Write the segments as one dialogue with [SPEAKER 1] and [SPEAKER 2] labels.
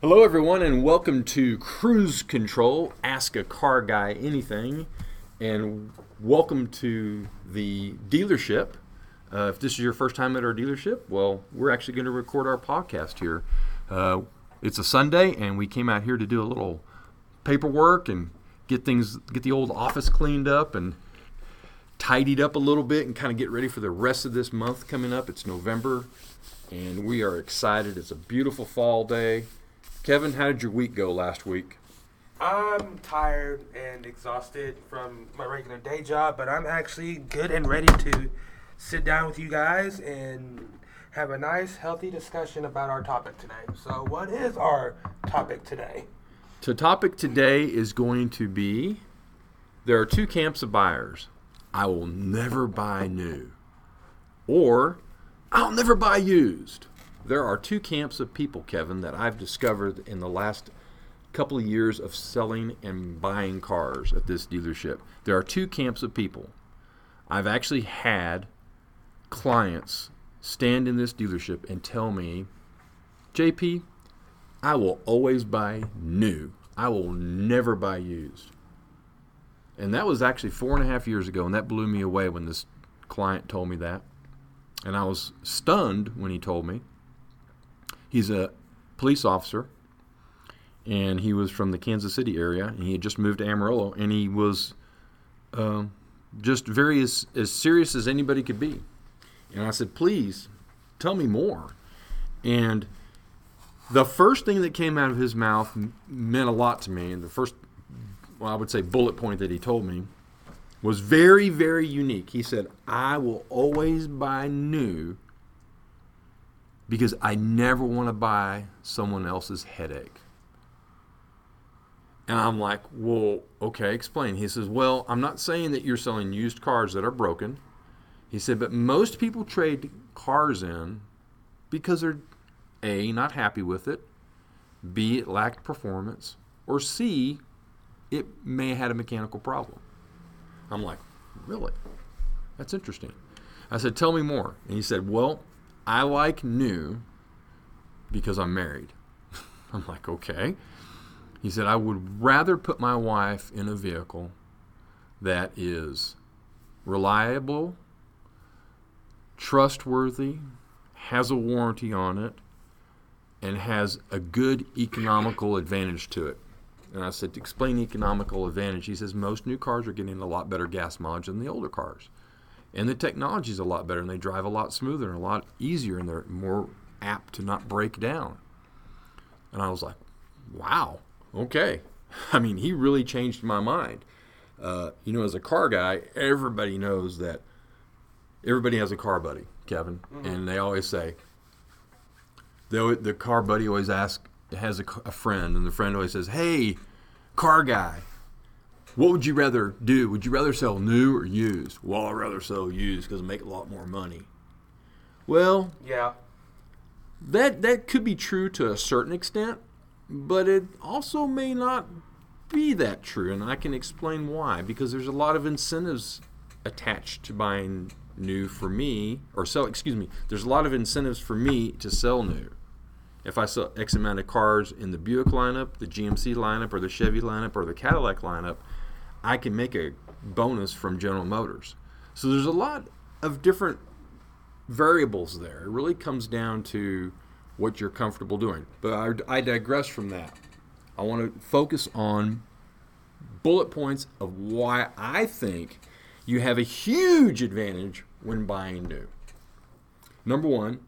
[SPEAKER 1] Hello, everyone, and welcome to Cruise Control Ask a Car Guy Anything. And welcome to the dealership. Uh, if this is your first time at our dealership, well, we're actually going to record our podcast here. Uh, it's a Sunday, and we came out here to do a little paperwork and get things, get the old office cleaned up and tidied up a little bit and kind of get ready for the rest of this month coming up. It's November, and we are excited. It's a beautiful fall day. Kevin, how did your week go last week?
[SPEAKER 2] I'm tired and exhausted from my regular day job, but I'm actually good and ready to sit down with you guys and have a nice, healthy discussion about our topic today. So, what is our topic today?
[SPEAKER 1] So, topic today is going to be there are two camps of buyers. I will never buy new, or I'll never buy used. There are two camps of people, Kevin, that I've discovered in the last couple of years of selling and buying cars at this dealership. There are two camps of people. I've actually had clients stand in this dealership and tell me, JP, I will always buy new. I will never buy used. And that was actually four and a half years ago, and that blew me away when this client told me that. And I was stunned when he told me. He's a police officer, and he was from the Kansas City area, and he had just moved to Amarillo, and he was um, just very as, as serious as anybody could be. And I said, please tell me more. And the first thing that came out of his mouth meant a lot to me. And the first, well, I would say, bullet point that he told me was very, very unique. He said, I will always buy new because I never want to buy someone else's headache. And I'm like, well, okay, explain. He says, well, I'm not saying that you're selling used cars that are broken. He said, but most people trade cars in because they're A, not happy with it, B, it lacked performance, or C, it may have had a mechanical problem. I'm like, really? That's interesting. I said, tell me more. And he said, well, I like new because I'm married. I'm like, okay. He said, I would rather put my wife in a vehicle that is reliable, trustworthy, has a warranty on it, and has a good economical advantage to it. And I said, to explain economical advantage, he says most new cars are getting a lot better gas mileage than the older cars. And the technology is a lot better, and they drive a lot smoother and a lot easier, and they're more apt to not break down. And I was like, wow, okay. I mean, he really changed my mind. Uh, you know, as a car guy, everybody knows that everybody has a car buddy, Kevin, mm-hmm. and they always say, they, the car buddy always asks, has a, a friend, and the friend always says, hey, car guy, what would you rather do? Would you rather sell new or used? Well, I'd rather sell used because I make a lot more money. Well,
[SPEAKER 2] yeah,
[SPEAKER 1] that that could be true to a certain extent, but it also may not be that true, and I can explain why. Because there's a lot of incentives attached to buying new for me, or sell. Excuse me. There's a lot of incentives for me to sell new. If I sell X amount of cars in the Buick lineup, the GMC lineup, or the Chevy lineup, or the Cadillac lineup, I can make a bonus from General Motors. So there's a lot of different variables there. It really comes down to what you're comfortable doing. But I, I digress from that. I want to focus on bullet points of why I think you have a huge advantage when buying new. Number one,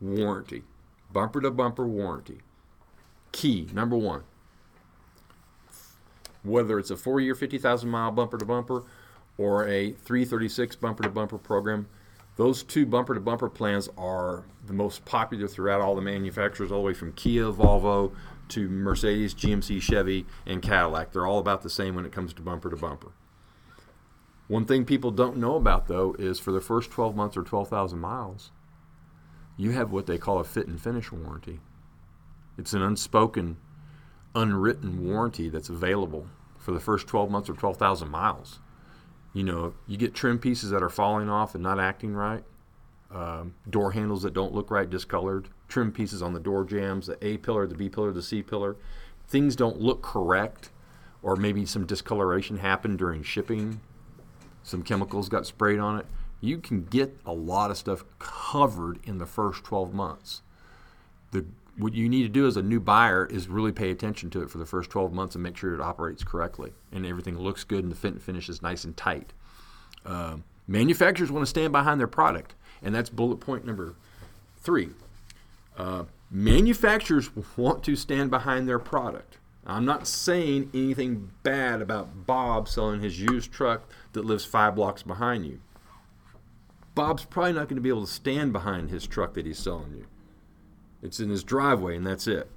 [SPEAKER 1] warranty. Bumper to bumper warranty. Key, number one. Whether it's a four year, 50,000 mile bumper to bumper or a 336 bumper to bumper program, those two bumper to bumper plans are the most popular throughout all the manufacturers, all the way from Kia, Volvo to Mercedes, GMC, Chevy, and Cadillac. They're all about the same when it comes to bumper to bumper. One thing people don't know about, though, is for the first 12 months or 12,000 miles, you have what they call a fit and finish warranty. It's an unspoken, unwritten warranty that's available for the first 12 months or 12,000 miles you know, you get trim pieces that are falling off and not acting right. um, door handles that don't look right, discolored, trim pieces on the door jambs, the A pillar, the B pillar, the C pillar. Things don't look correct, or maybe some discoloration happened during shipping, some chemicals got sprayed on it. You can get a lot of stuff covered in the first 12 months. The what you need to do as a new buyer is really pay attention to it for the first 12 months and make sure it operates correctly and everything looks good and the fit and finish is nice and tight. Uh, manufacturers want to stand behind their product, and that's bullet point number three. Uh, manufacturers want to stand behind their product. I'm not saying anything bad about Bob selling his used truck that lives five blocks behind you. Bob's probably not going to be able to stand behind his truck that he's selling you. It's in his driveway, and that's it.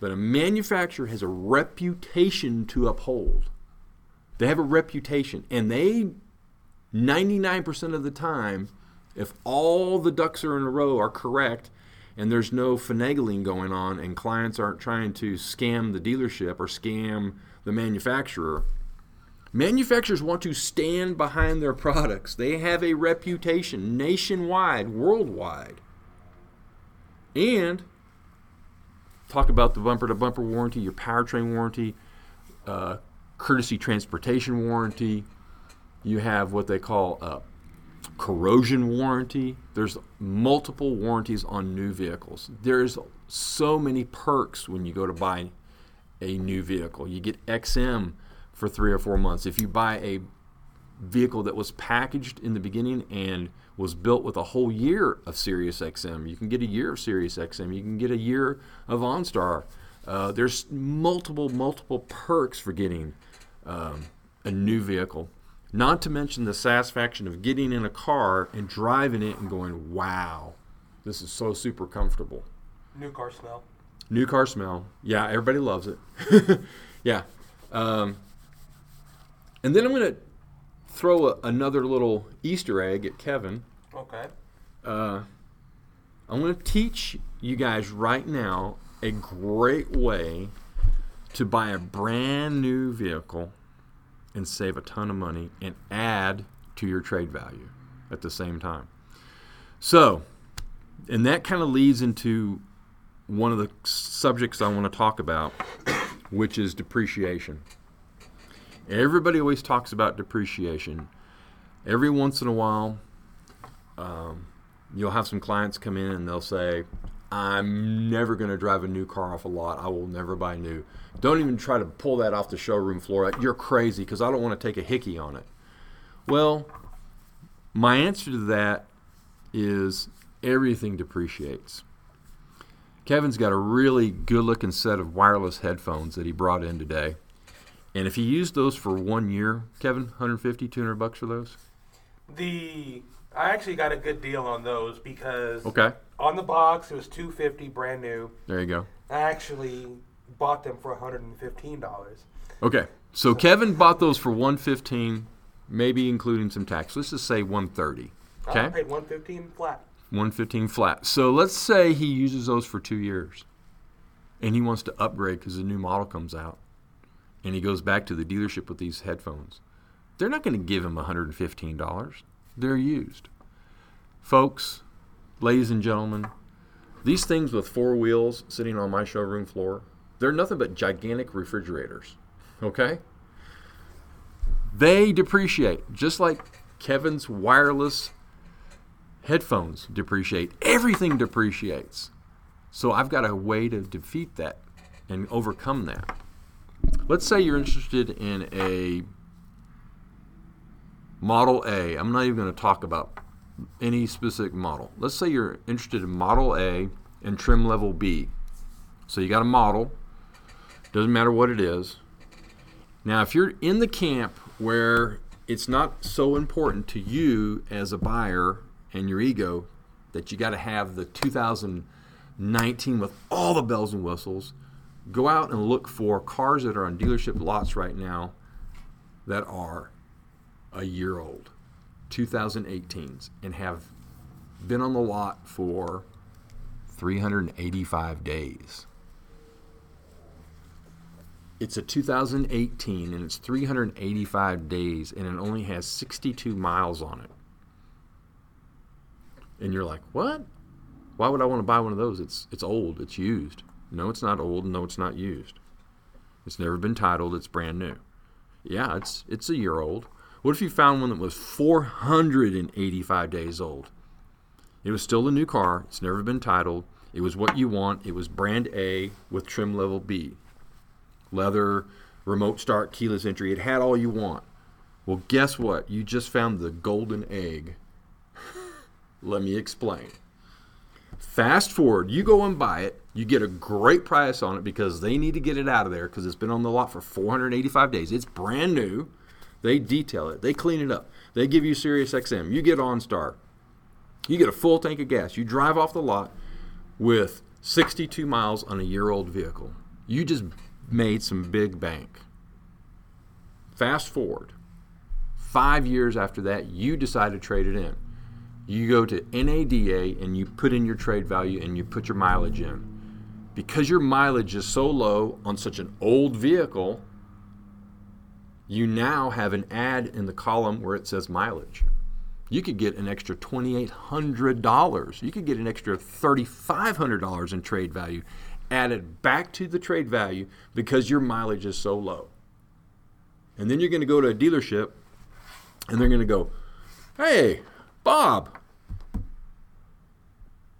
[SPEAKER 1] But a manufacturer has a reputation to uphold. They have a reputation, and they, 99% of the time, if all the ducks are in a row are correct, and there's no finagling going on, and clients aren't trying to scam the dealership or scam the manufacturer, manufacturers want to stand behind their products. They have a reputation nationwide, worldwide and talk about the bumper to bumper warranty, your powertrain warranty, uh, courtesy transportation warranty. You have what they call a corrosion warranty. There's multiple warranties on new vehicles. There's so many perks when you go to buy a new vehicle. You get XM for three or four months. If you buy a vehicle that was packaged in the beginning and was built with a whole year of Sirius XM. You can get a year of Sirius XM. You can get a year of OnStar. Uh, there's multiple, multiple perks for getting um, a new vehicle. Not to mention the satisfaction of getting in a car and driving it and going, wow, this is so super comfortable.
[SPEAKER 2] New car smell.
[SPEAKER 1] New car smell. Yeah, everybody loves it. yeah. Um, and then I'm going to throw a, another little Easter egg at Kevin.
[SPEAKER 2] Okay.
[SPEAKER 1] Uh, I'm going to teach you guys right now a great way to buy a brand new vehicle and save a ton of money and add to your trade value at the same time. So, and that kind of leads into one of the subjects I want to talk about, which is depreciation. Everybody always talks about depreciation. Every once in a while, um, you'll have some clients come in and they'll say, I'm never going to drive a new car off a lot. I will never buy new. Don't even try to pull that off the showroom floor. You're crazy because I don't want to take a hickey on it. Well, my answer to that is everything depreciates. Kevin's got a really good looking set of wireless headphones that he brought in today. And if you use those for one year, Kevin, 150, 200 bucks for those?
[SPEAKER 2] The I actually got a good deal on those because
[SPEAKER 1] Okay.
[SPEAKER 2] on the box it was 250 brand new.
[SPEAKER 1] There you go.
[SPEAKER 2] I actually bought them for 115 dollars.
[SPEAKER 1] Okay. So Kevin bought those for 115, maybe including some tax. Let's just say 130.
[SPEAKER 2] I
[SPEAKER 1] Okay?
[SPEAKER 2] paid 115 flat.
[SPEAKER 1] 115 flat. So let's say he uses those for 2 years. And he wants to upgrade cuz a new model comes out. And he goes back to the dealership with these headphones. They're not going to give him $115. They're used. Folks, ladies and gentlemen, these things with four wheels sitting on my showroom floor, they're nothing but gigantic refrigerators. Okay? They depreciate, just like Kevin's wireless headphones depreciate. Everything depreciates. So I've got a way to defeat that and overcome that. Let's say you're interested in a Model A. I'm not even going to talk about any specific model. Let's say you're interested in Model A and trim level B. So you got a model, doesn't matter what it is. Now, if you're in the camp where it's not so important to you as a buyer and your ego that you got to have the 2019 with all the bells and whistles, go out and look for cars that are on dealership lots right now that are a year old, 2018s, and have been on the lot for 385 days. It's a 2018 and it's 385 days and it only has 62 miles on it. And you're like, what? Why would I want to buy one of those? It's it's old. It's used. No, it's not old. No, it's not used. It's never been titled. It's brand new. Yeah, it's it's a year old. What if you found one that was 485 days old? It was still a new car. It's never been titled. It was what you want. It was brand A with trim level B. Leather, remote start, keyless entry. It had all you want. Well, guess what? You just found the golden egg. Let me explain. Fast forward, you go and buy it. You get a great price on it because they need to get it out of there because it's been on the lot for 485 days. It's brand new. They detail it. They clean it up. They give you Sirius XM. You get OnStar. You get a full tank of gas. You drive off the lot with 62 miles on a year-old vehicle. You just made some big bank. Fast forward. 5 years after that, you decide to trade it in. You go to NADA and you put in your trade value and you put your mileage in. Because your mileage is so low on such an old vehicle, you now have an ad in the column where it says mileage. You could get an extra $2,800. You could get an extra $3,500 in trade value added back to the trade value because your mileage is so low. And then you're going to go to a dealership and they're going to go, hey, Bob,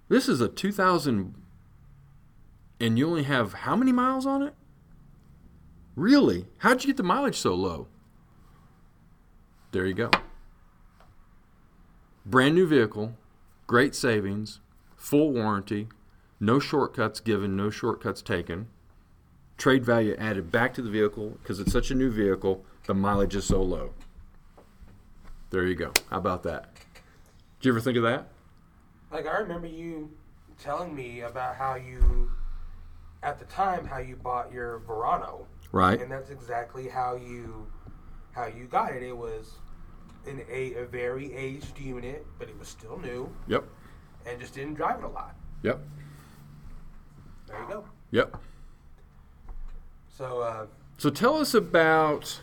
[SPEAKER 1] this is a 2000 and you only have how many miles on it? Really? How'd you get the mileage so low? There you go. Brand new vehicle, great savings, full warranty, no shortcuts given, no shortcuts taken. Trade value added back to the vehicle because it's such a new vehicle, the mileage is so low. There you go. How about that? Did you ever think of that?
[SPEAKER 2] Like I remember you telling me about how you, at the time, how you bought your Verano,
[SPEAKER 1] Right.
[SPEAKER 2] and that's exactly how you, how you got it. It was in a, a very aged unit, but it was still new,
[SPEAKER 1] Yep.
[SPEAKER 2] and just didn't drive it a lot.
[SPEAKER 1] Yep.
[SPEAKER 2] There you go.
[SPEAKER 1] Yep.
[SPEAKER 2] So uh,
[SPEAKER 1] So tell us about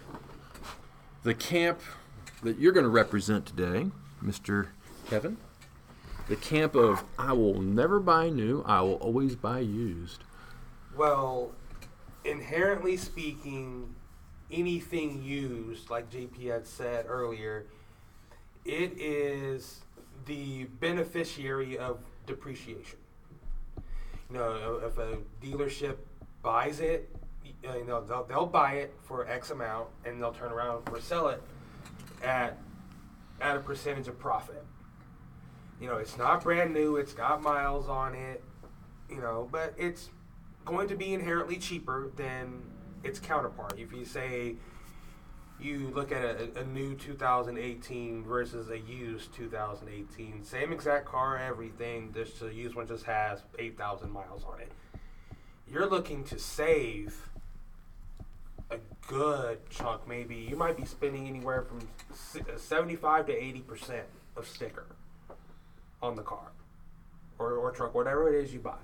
[SPEAKER 1] the camp that you're going to represent today, Mr. Kevin. The camp of I will never buy new, I will always buy used.
[SPEAKER 2] Well, inherently speaking, anything used, like JP had said earlier, it is the beneficiary of depreciation. You know, if a dealership buys it, you know, they'll, they'll buy it for X amount and they'll turn around or sell it at at a percentage of profit. You know, it's not brand new, it's got miles on it, you know, but it's going to be inherently cheaper than its counterpart. If you say you look at a, a new 2018 versus a used 2018, same exact car, everything, just the used one just has 8,000 miles on it. You're looking to save a good chunk, maybe. You might be spending anywhere from uh, 75 to 80% of sticker on the car or, or truck, whatever it is you buy.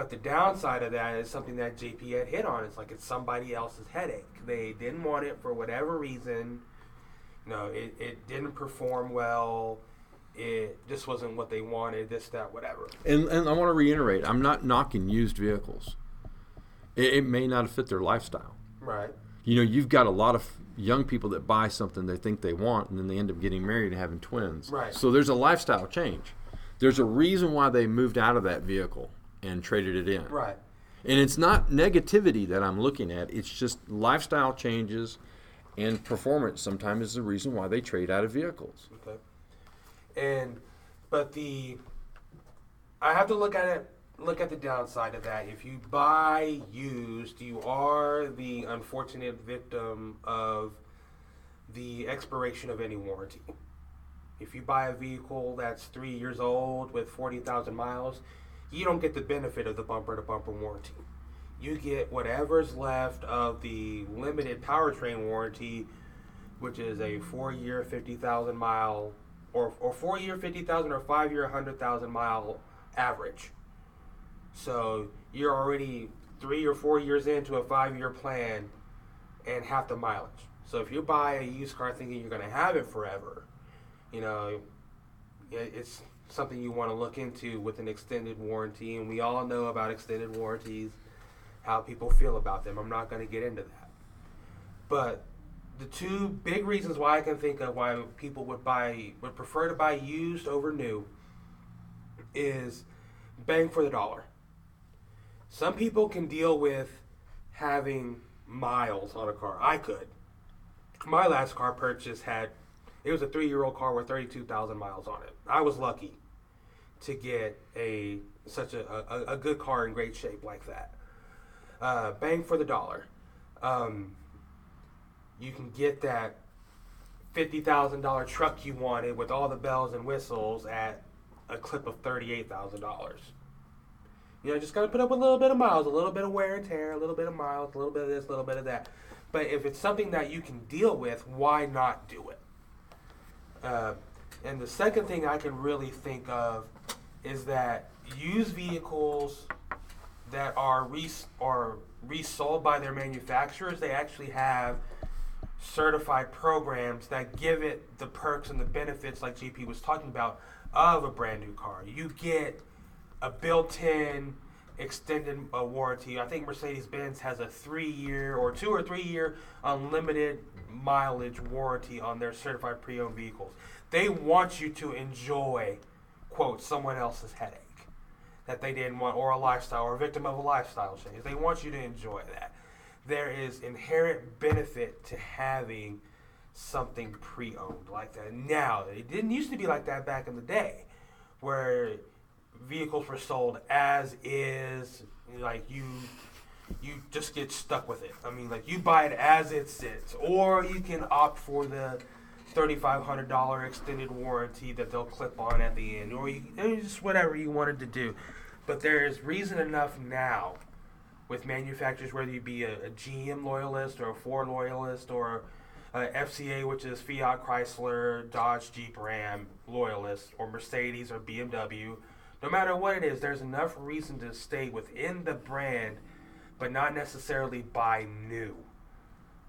[SPEAKER 2] But the downside of that is something that JP had hit on. It's like it's somebody else's headache. They didn't want it for whatever reason. You know, it, it didn't perform well. It just wasn't what they wanted, this, that, whatever.
[SPEAKER 1] And, and I want to reiterate I'm not knocking used vehicles, it, it may not fit their lifestyle.
[SPEAKER 2] Right.
[SPEAKER 1] You know, you've got a lot of young people that buy something they think they want and then they end up getting married and having twins.
[SPEAKER 2] Right.
[SPEAKER 1] So there's a lifestyle change. There's a reason why they moved out of that vehicle and traded it in.
[SPEAKER 2] Right.
[SPEAKER 1] And it's not negativity that I'm looking at. It's just lifestyle changes and performance sometimes is the reason why they trade out of vehicles.
[SPEAKER 2] Okay. And but the I have to look at it look at the downside of that. If you buy used, you are the unfortunate victim of the expiration of any warranty. If you buy a vehicle that's three years old with 40,000 miles, you don't get the benefit of the bumper to bumper warranty. You get whatever's left of the limited powertrain warranty, which is a four year, 50,000 mile, or, or four year, 50,000, or five year, 100,000 mile average. So you're already three or four years into a five year plan and half the mileage. So if you buy a used car thinking you're going to have it forever, you know, it's something you want to look into with an extended warranty, and we all know about extended warranties, how people feel about them. I'm not going to get into that. But the two big reasons why I can think of why people would buy would prefer to buy used over new is bang for the dollar. Some people can deal with having miles on a car. I could. My last car purchase had it was a three year old car with thirty two thousand miles on it. I was lucky to get a such a, a, a good car in great shape like that. Uh, bang for the dollar. Um, you can get that fifty thousand dollar truck you wanted with all the bells and whistles at a clip of thirty eight thousand dollars. You know, just gotta put up with a little bit of miles, a little bit of wear and tear, a little bit of miles, a little bit of this, a little bit of that. But if it's something that you can deal with, why not do it? Uh, and the second thing I can really think of is that used vehicles that are res- are resold by their manufacturers, they actually have certified programs that give it the perks and the benefits, like JP was talking about, of a brand new car. You get a built-in extended uh, warranty. I think Mercedes-Benz has a three-year or two or three-year unlimited mileage warranty on their certified pre-owned vehicles. They want you to enjoy, quote, someone else's headache that they didn't want, or a lifestyle, or a victim of a lifestyle change. They want you to enjoy that. There is inherent benefit to having something pre-owned like that. Now, it didn't used to be like that back in the day, where vehicles were sold as is, like you you just get stuck with it. I mean, like you buy it as it sits, or you can opt for the thirty-five hundred dollar extended warranty that they'll clip on at the end, or you just whatever you wanted to do. But there is reason enough now with manufacturers, whether you be a, a GM loyalist or a Ford loyalist or a FCA, which is Fiat Chrysler, Dodge, Jeep, Ram loyalist, or Mercedes or BMW. No matter what it is, there's enough reason to stay within the brand, but not necessarily buy new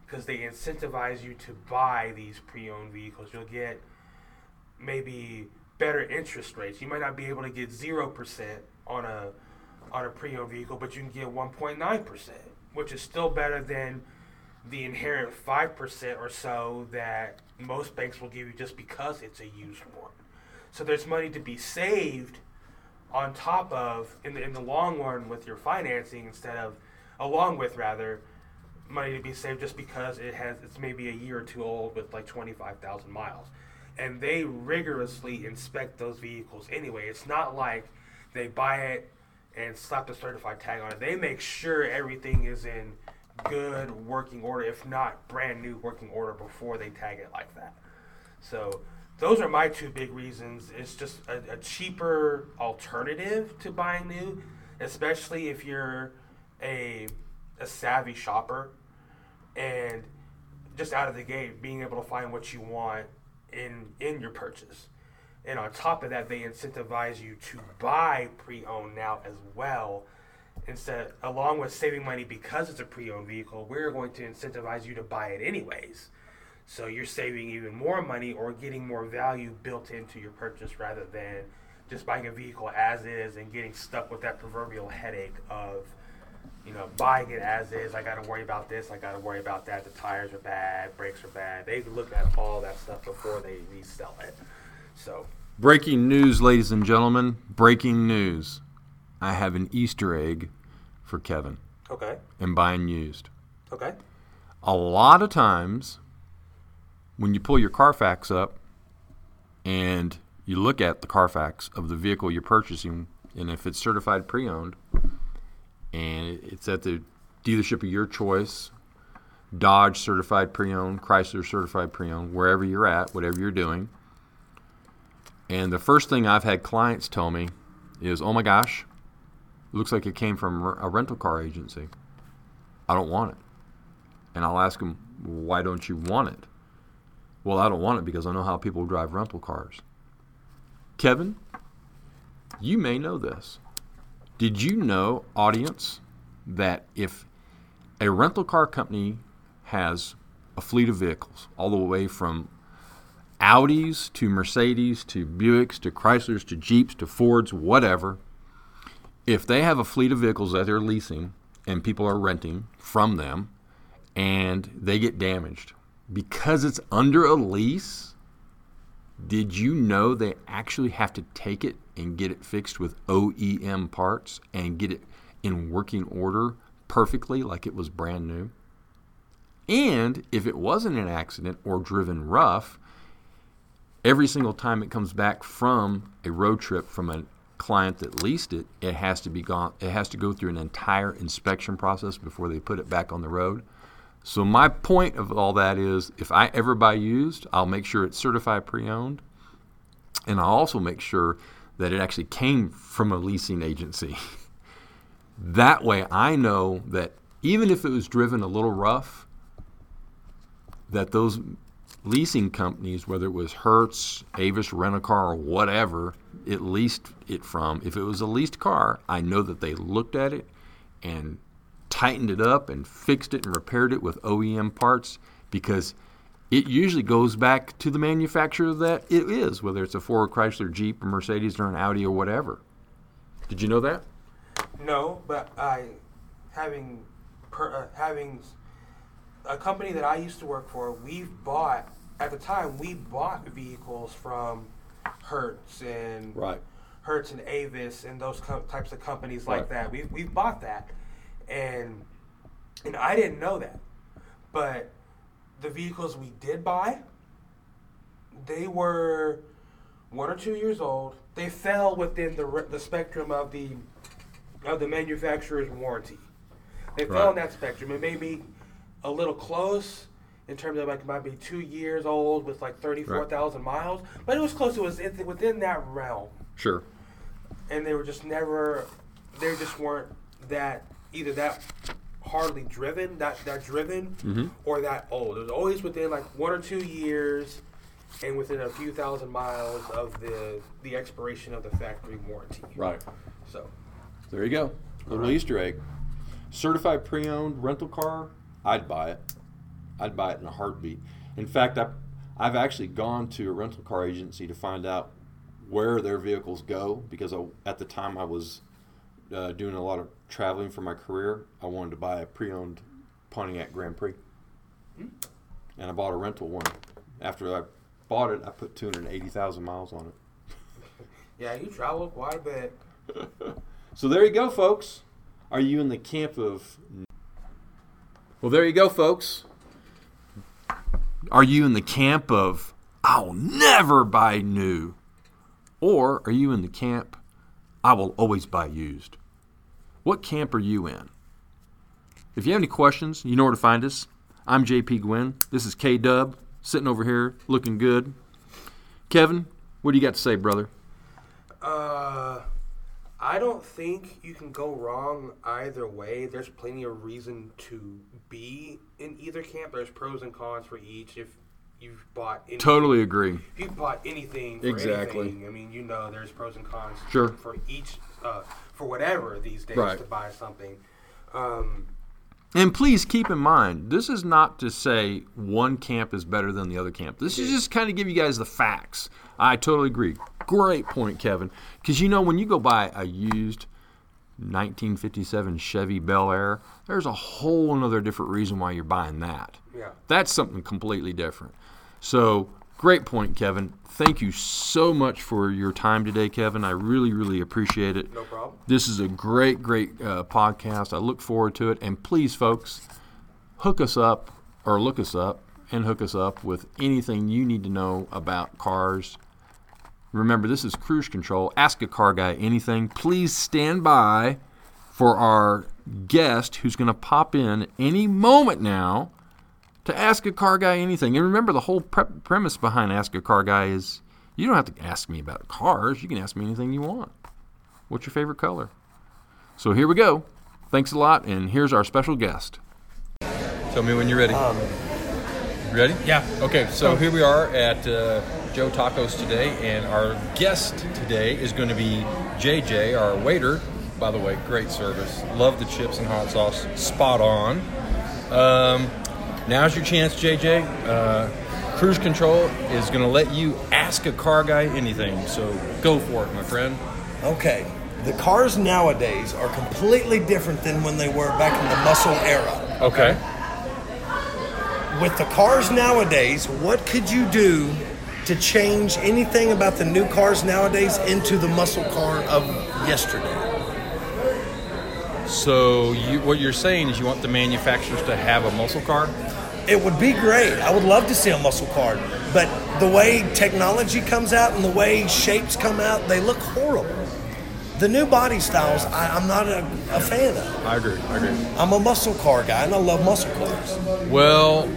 [SPEAKER 2] because they incentivize you to buy these pre-owned vehicles. You'll get maybe better interest rates. You might not be able to get zero percent on a on a pre-owned vehicle, but you can get 1.9 percent, which is still better than the inherent five percent or so that most banks will give you just because it's a used one. So there's money to be saved on top of in the in the long run with your financing instead of along with rather money to be saved just because it has it's maybe a year or two old with like 25,000 miles. And they rigorously inspect those vehicles anyway. It's not like they buy it and slap the certified tag on it. They make sure everything is in good working order, if not brand new working order before they tag it like that. So those are my two big reasons. It's just a, a cheaper alternative to buying new, especially if you're a a savvy shopper and just out of the gate being able to find what you want in in your purchase. And on top of that, they incentivize you to buy pre-owned now as well. Instead, along with saving money because it's a pre-owned vehicle, we're going to incentivize you to buy it anyways. So you're saving even more money or getting more value built into your purchase rather than just buying a vehicle as is and getting stuck with that proverbial headache of you know, buying it as is. I got to worry about this. I got to worry about that. The tires are bad. Brakes are bad. They look at all that stuff before they resell it. So,
[SPEAKER 1] breaking news, ladies and gentlemen. Breaking news. I have an Easter egg for Kevin.
[SPEAKER 2] Okay.
[SPEAKER 1] And buying used.
[SPEAKER 2] Okay.
[SPEAKER 1] A lot of times, when you pull your Carfax up and you look at the Carfax of the vehicle you're purchasing, and if it's certified pre-owned, and it's at the dealership of your choice Dodge certified pre owned, Chrysler certified pre owned, wherever you're at, whatever you're doing. And the first thing I've had clients tell me is, oh my gosh, looks like it came from a rental car agency. I don't want it. And I'll ask them, why don't you want it? Well, I don't want it because I know how people drive rental cars. Kevin, you may know this. Did you know, audience, that if a rental car company has a fleet of vehicles, all the way from Audis to Mercedes to Buicks to Chryslers to Jeeps to Fords, whatever, if they have a fleet of vehicles that they're leasing and people are renting from them and they get damaged because it's under a lease, did you know they actually have to take it and get it fixed with OEM parts and get it in working order perfectly like it was brand new? And if it wasn't an accident or driven rough, every single time it comes back from a road trip from a client that leased it, it has to be gone. It has to go through an entire inspection process before they put it back on the road. So my point of all that is, if I ever buy used, I'll make sure it's certified pre-owned, and I'll also make sure that it actually came from a leasing agency. that way, I know that even if it was driven a little rough, that those leasing companies, whether it was Hertz, Avis Rent a Car, or whatever it leased it from, if it was a leased car, I know that they looked at it and tightened it up and fixed it and repaired it with OEM parts because it usually goes back to the manufacturer that it is, whether it's a Ford, Chrysler, Jeep, or Mercedes, or an Audi, or whatever. Did you know that?
[SPEAKER 2] No, but I, having, per, uh, having a company that I used to work for, we bought at the time we bought vehicles from Hertz and
[SPEAKER 1] Right.
[SPEAKER 2] Hertz and Avis and those co- types of companies like
[SPEAKER 1] Right.
[SPEAKER 2] that. We we bought that, and and I didn't know that, but the vehicles we did buy, they were one or two years old. They fell within the the spectrum of the of the manufacturer's warranty. They fell in that spectrum. It may be a little close in terms of like it might be two years old with like thirty four thousand miles, but it was close. It was within that realm
[SPEAKER 1] Sure.
[SPEAKER 2] and they were just never they just weren't that either that hardly driven that that driven
[SPEAKER 1] Mm-hmm.
[SPEAKER 2] or that old it was always within like one or two years and within a few thousand miles of the the expiration of the factory warranty
[SPEAKER 1] Right.
[SPEAKER 2] so
[SPEAKER 1] There you go. Little Easter egg. Certified pre-owned rental car, I'd buy it. I'd buy it in a heartbeat. In fact, I, I've actually gone to a rental car agency to find out where their vehicles go because I, at the time I was uh, doing a lot of traveling for my career. I wanted to buy a pre-owned Pontiac Grand Prix, and I bought a rental one. After I bought it, I put 280,000 miles on it.
[SPEAKER 2] yeah you traveled quite a bit
[SPEAKER 1] So there you go, folks. Are you in the camp of. Well, there you go, folks. Are you in the camp of, I'll never buy new? Or are you in the camp, I will always buy used? What camp are you in? If you have any questions, you know where to find us. I'm JP Gwynn. This is K Dub, sitting over here looking good. Kevin, what do you got to say, brother?
[SPEAKER 2] uh I don't think you can go wrong either way. There's plenty of reason to be in either camp. There's pros and cons for each. If you've bought any,
[SPEAKER 1] Totally agree.
[SPEAKER 2] if you've bought anything for
[SPEAKER 1] Exactly.
[SPEAKER 2] anything, I mean, you know, there's pros and cons
[SPEAKER 1] Sure.
[SPEAKER 2] for each, uh, for whatever these days
[SPEAKER 1] Right.
[SPEAKER 2] to buy something. Um,
[SPEAKER 1] And please keep in mind, this is not to say one camp is better than the other camp. This is just kind of give you guys the facts. I totally agree. Great point, Kevin. Because you know, when you go buy a used 1957 Chevy Bel Air, there's a whole another different reason why you're buying that.
[SPEAKER 2] yeah.
[SPEAKER 1] That's something completely different. So, great point, Kevin. Thank you so much for your time today, Kevin. I really, really appreciate it.
[SPEAKER 2] No problem.
[SPEAKER 1] This is a great, great uh, podcast. I look forward to it. And please, folks, hook us up or look us up and hook us up with anything you need to know about cars. Remember, this is cruise control. Ask a car guy anything. Please stand by for our guest who's going to pop in any moment now to ask a car guy anything. And remember, the whole pre- premise behind Ask a Car Guy is you don't have to ask me about cars. You can ask me anything you want. What's your favorite color? So here we go. Thanks a lot, and here's our special guest.
[SPEAKER 3] Tell me when you're ready. You ready?
[SPEAKER 2] Yeah.
[SPEAKER 3] Okay, so here we are at uh, Joe Tacos today, and our guest today is going to be JJ, our waiter. By the way, great service. Love the chips and hot sauce. Spot on. Um, now's your chance, JJ. Uh,
[SPEAKER 1] Cruise Control is going to let you ask a car guy anything. So go for it, my friend.
[SPEAKER 4] Okay. The cars nowadays are completely different than when they were back in the muscle era.
[SPEAKER 1] Okay.
[SPEAKER 4] With the cars nowadays, what could you do to change anything about the new cars nowadays into the muscle car of yesterday?
[SPEAKER 1] So you, what you're saying is you want the manufacturers to have a muscle car?
[SPEAKER 4] It would be great. I would love to see a muscle car, but the way technology comes out and the way shapes come out, they look horrible. The new body styles, I, I'm not a, a fan of.
[SPEAKER 1] I agree. I agree.
[SPEAKER 4] I'm a muscle car guy, and I love muscle cars.
[SPEAKER 1] Well,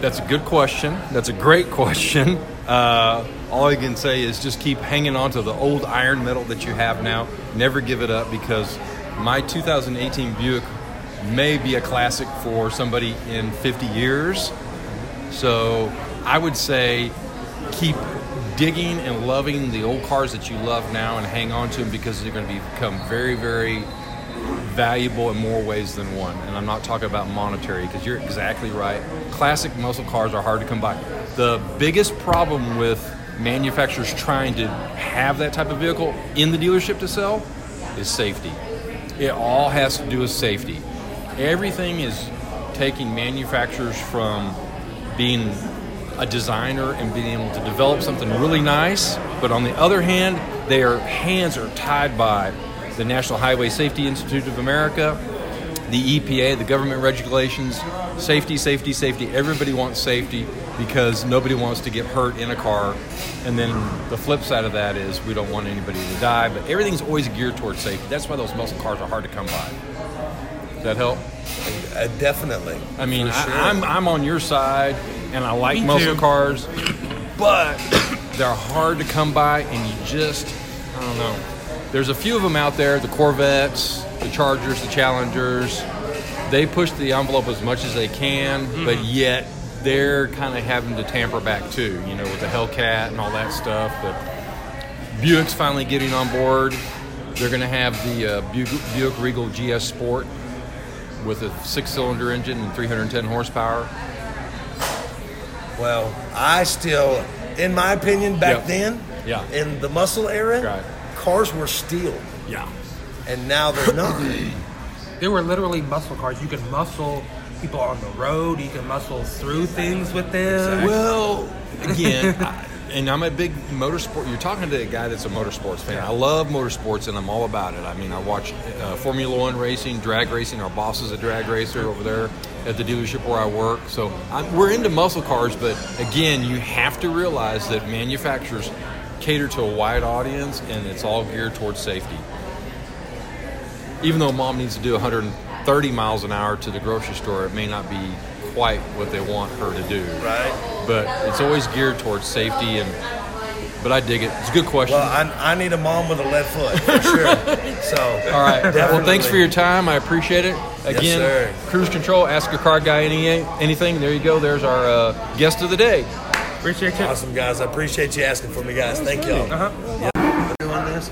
[SPEAKER 1] that's a good question. That's a great question. Uh, all I can say is just keep hanging on to the old iron metal that you have now. Never give it up because my 2018 Buick may be a classic for somebody in 50 years. So I would say keep digging and loving the old cars that you love now and hang on to them because they're going to become very, very valuable in more ways than one. And I'm not talking about monetary because you're exactly right. Classic muscle cars are hard to come by. The biggest problem with manufacturers trying to have that type of vehicle in the dealership to sell is safety. It all has to do with safety. Everything is taking manufacturers from being a designer and being able to develop something really nice, but on the other hand, their hands are tied by the National Highway Safety Institute of America, the EPA, the government regulations, safety, safety, safety. Everybody wants safety because nobody wants to get hurt in a car. And then the flip side of that is we don't want anybody to die, but everything's always geared towards safety. That's why those muscle cars are hard to come by. Does that help?
[SPEAKER 4] Uh, definitely.
[SPEAKER 1] I mean,
[SPEAKER 4] sure.
[SPEAKER 1] I, I'm I'm on your side, and I like
[SPEAKER 2] Me
[SPEAKER 1] muscle
[SPEAKER 2] too.
[SPEAKER 1] cars, but they're hard to come by, and you just I don't know. There's a few of them out there: the Corvettes, the Chargers, the Challengers. They push the envelope as much as they can,
[SPEAKER 2] Mm-hmm.
[SPEAKER 1] but yet they're kind of having to tamper back too. You know, with the Hellcat and all that stuff. But Buick's finally getting on board. They're going to have the uh, Buick, Buick Regal GS Sport with a six-cylinder engine and 310 horsepower.
[SPEAKER 4] Well, I still, in my opinion, back
[SPEAKER 1] Yep.
[SPEAKER 4] then,
[SPEAKER 1] Yeah.
[SPEAKER 4] in the muscle era,
[SPEAKER 1] Right.
[SPEAKER 4] cars were steel,
[SPEAKER 1] Yeah.
[SPEAKER 4] and now they're not.
[SPEAKER 2] They were literally muscle cars. You could muscle people on the road. You can muscle through things with them.
[SPEAKER 1] Well, again, I, and I'm a big motorsport. You're talking to a guy that's a motorsports fan. I love motorsports, and I'm all about it. I mean, I watch uh, Formula One racing, drag racing. Our boss is a drag racer over there at the dealership where I work. So I'm, we're into muscle cars, but again, you have to realize that manufacturers cater to a wide audience, and it's all geared towards safety. Even though mom needs to do 130 miles an hour to the grocery store, it may not be quite what they want her to do
[SPEAKER 4] right?
[SPEAKER 1] but it's always geared towards safety and but I dig it. It's a good question.
[SPEAKER 4] Well, I, I need a mom with a lead foot for sure. so,
[SPEAKER 1] All right. Well, thanks for your time. I appreciate it. Again,
[SPEAKER 4] sir.
[SPEAKER 1] cruise control. Ask your car guy any anything. There you go. There's our uh, guest of the day.
[SPEAKER 2] Appreciate you.
[SPEAKER 4] awesome guys. I appreciate you asking for me, guys. Thank y'all.
[SPEAKER 2] Uh-huh.
[SPEAKER 4] Doing this.